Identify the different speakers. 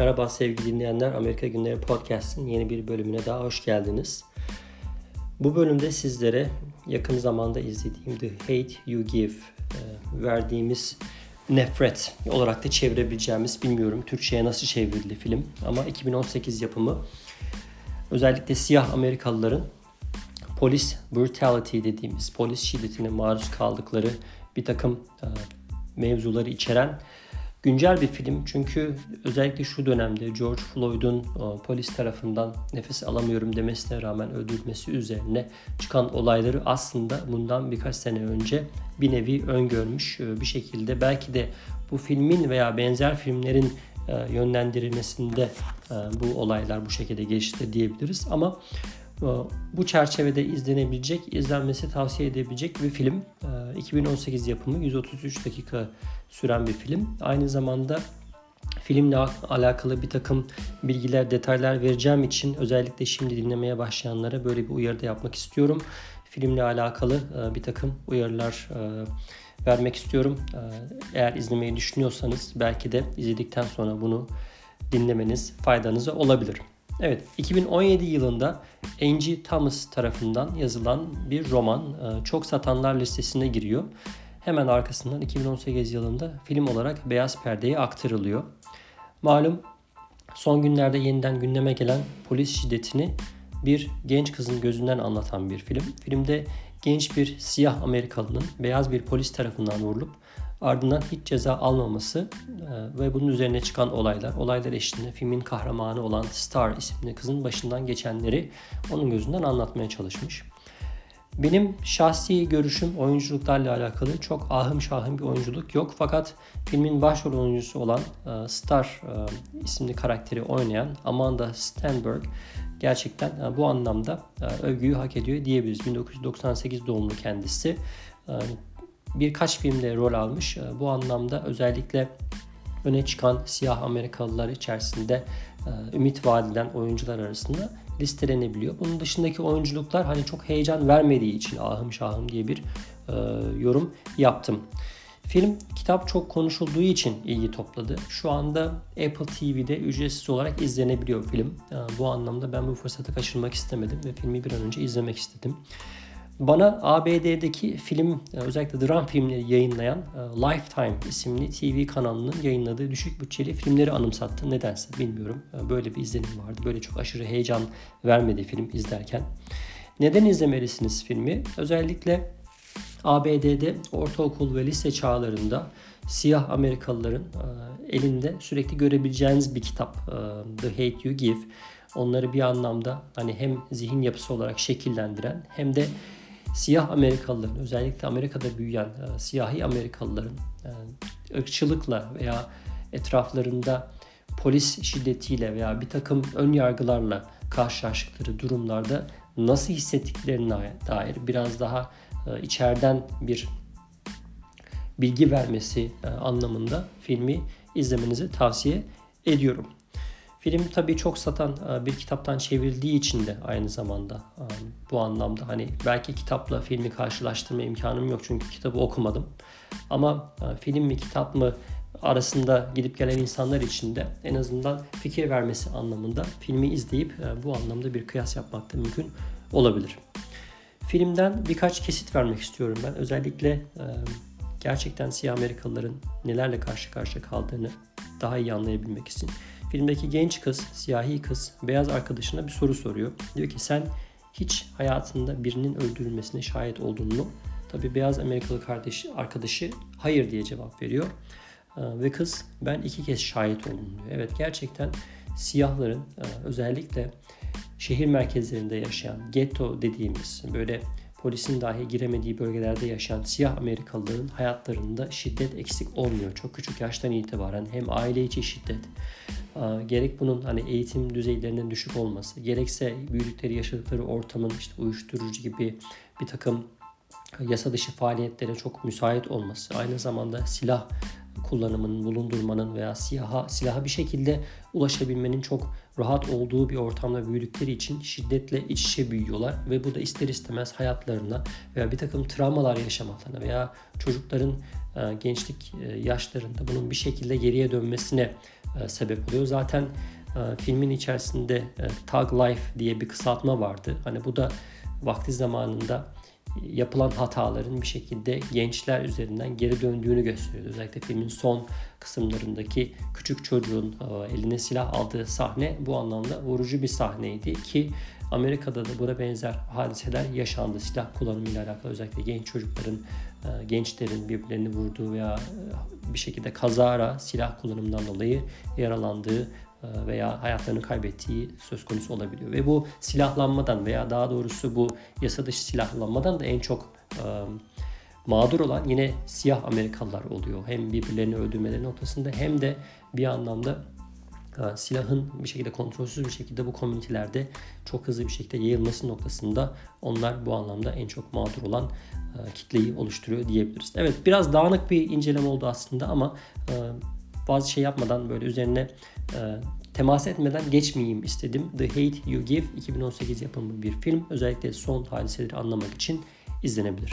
Speaker 1: Merhaba sevgili dinleyenler. Amerika Günleri Podcast'ın yeni bir bölümüne daha hoş geldiniz. Bu bölümde sizlere yakın zamanda izlediğim The Hate You Give e, verdiğimiz nefret olarak da çevirebileceğimiz bilmiyorum Türkçe'ye nasıl çevrildi film ama 2018 yapımı özellikle siyah Amerikalıların polis brutality dediğimiz polis şiddetine maruz kaldıkları bir takım e, mevzuları içeren güncel bir film. Çünkü özellikle şu dönemde George Floyd'un e, polis tarafından nefes alamıyorum demesine rağmen öldürülmesi üzerine çıkan olayları aslında bundan birkaç sene önce bir nevi öngörmüş e, bir şekilde belki de bu filmin veya benzer filmlerin e, yönlendirilmesinde bu olaylar bu şekilde geçti diyebiliriz ama bu çerçevede izlenebilecek, izlenmesi tavsiye edebilecek bir film. 2018 yapımı 133 dakika süren bir film. Aynı zamanda filmle alakalı bir takım bilgiler, detaylar vereceğim için özellikle şimdi dinlemeye başlayanlara böyle bir uyarı da yapmak istiyorum. Filmle alakalı e, bir takım uyarılar e, vermek istiyorum. E, eğer izlemeyi düşünüyorsanız belki de izledikten sonra bunu dinlemeniz faydanıza olabilir. Evet, 2017 yılında Angie Thomas tarafından yazılan bir roman çok satanlar listesine giriyor. Hemen arkasından 2018 yılında film olarak beyaz perdeye aktarılıyor. Malum son günlerde yeniden gündeme gelen polis şiddetini bir genç kızın gözünden anlatan bir film. Filmde genç bir siyah Amerikalının beyaz bir polis tarafından vurulup ardından hiç ceza almaması e, ve bunun üzerine çıkan olaylar, olaylar eşliğinde filmin kahramanı olan Star isimli kızın başından geçenleri onun gözünden anlatmaya çalışmış. Benim şahsi görüşüm oyunculuklarla alakalı çok ahım şahım bir oyunculuk yok. Fakat filmin başrol oyuncusu olan e, Star e, isimli karakteri oynayan Amanda Stenberg gerçekten bu anlamda övgüyü hak ediyor diyebiliriz. 1998 doğumlu kendisi. Birkaç filmde rol almış. Bu anlamda özellikle öne çıkan siyah Amerikalılar içerisinde ümit vadeden oyuncular arasında listelenebiliyor. Bunun dışındaki oyunculuklar hani çok heyecan vermediği için ahım şahım diye bir e, yorum yaptım. Film kitap çok konuşulduğu için ilgi topladı. Şu anda Apple TV'de ücretsiz olarak izlenebiliyor film. E, bu anlamda ben bu fırsatı kaçırmak istemedim ve filmi bir an önce izlemek istedim. Bana ABD'deki film e, özellikle dram filmleri yayınlayan e, Lifetime isimli TV kanalının yayınladığı düşük bütçeli filmleri anımsattı. Nedense bilmiyorum. E, böyle bir izlenim vardı. Böyle çok aşırı heyecan vermedi film izlerken. Neden izlemelisiniz filmi? Özellikle ABD'de ortaokul ve lise çağlarında siyah Amerikalıların elinde sürekli görebileceğiniz bir kitap The Hate You Give. Onları bir anlamda hani hem zihin yapısı olarak şekillendiren hem de siyah Amerikalıların özellikle Amerika'da büyüyen e, siyahi Amerikalıların e, ırkçılıkla veya etraflarında polis şiddetiyle veya bir takım ön yargılarla karşılaştıkları durumlarda nasıl hissettiklerine dair biraz daha e, içeriden bir bilgi vermesi e, anlamında filmi izlemenizi tavsiye ediyorum. Film tabii çok satan e, bir kitaptan çevrildiği için de aynı zamanda e, bu anlamda hani belki kitapla filmi karşılaştırma imkanım yok çünkü kitabı okumadım. Ama e, film mi kitap mı arasında gidip gelen insanlar için de en azından fikir vermesi anlamında filmi izleyip bu anlamda bir kıyas yapmak da mümkün olabilir. Filmden birkaç kesit vermek istiyorum ben. Özellikle gerçekten siyah Amerikalıların nelerle karşı karşıya kaldığını daha iyi anlayabilmek için. Filmdeki genç kız, siyahi kız beyaz arkadaşına bir soru soruyor. Diyor ki sen hiç hayatında birinin öldürülmesine şahit oldun mu? Tabi beyaz Amerikalı kardeş, arkadaşı hayır diye cevap veriyor. Ee, ve kız ben iki kez şahit oldum diyor. Evet gerçekten siyahların e, özellikle şehir merkezlerinde yaşayan ghetto dediğimiz böyle polisin dahi giremediği bölgelerde yaşayan siyah Amerikalıların hayatlarında şiddet eksik olmuyor. Çok küçük yaştan itibaren hem aile içi şiddet, gerek bunun hani eğitim düzeylerinin düşük olması, gerekse büyüdükleri yaşadıkları ortamın işte uyuşturucu gibi bir takım yasa dışı faaliyetlere çok müsait olması, aynı zamanda silah kullanımının, bulundurmanın veya silaha, silaha bir şekilde ulaşabilmenin çok rahat olduğu bir ortamda büyüdükleri için şiddetle iç içe büyüyorlar ve bu da ister istemez hayatlarına veya bir takım travmalar yaşamalarına veya çocukların gençlik yaşlarında bunun bir şekilde geriye dönmesine sebep oluyor. Zaten filmin içerisinde Tag Life diye bir kısaltma vardı. Hani bu da vakti zamanında yapılan hataların bir şekilde gençler üzerinden geri döndüğünü gösteriyordu. Özellikle filmin son kısımlarındaki küçük çocuğun e, eline silah aldığı sahne bu anlamda vurucu bir sahneydi ki Amerika'da da buna benzer hadiseler yaşandı. Silah kullanımıyla alakalı özellikle genç çocukların, e, gençlerin birbirlerini vurduğu veya e, bir şekilde kazara silah kullanımından dolayı yaralandığı veya hayatlarını kaybettiği söz konusu olabiliyor. Ve bu silahlanmadan veya daha doğrusu bu yasa dışı silahlanmadan da en çok e, mağdur olan yine siyah Amerikalılar oluyor. Hem birbirlerini öldürmeleri noktasında hem de bir anlamda e, silahın bir şekilde kontrolsüz bir şekilde bu komünitelerde çok hızlı bir şekilde yayılması noktasında onlar bu anlamda en çok mağdur olan kitleyi oluşturuyor diyebiliriz. Evet biraz dağınık bir inceleme oldu aslında ama bazı şey yapmadan böyle üzerine e, temas etmeden geçmeyeyim istedim. The Hate You Give 2018 yapımı bir film. Özellikle son hadiseleri anlamak için izlenebilir.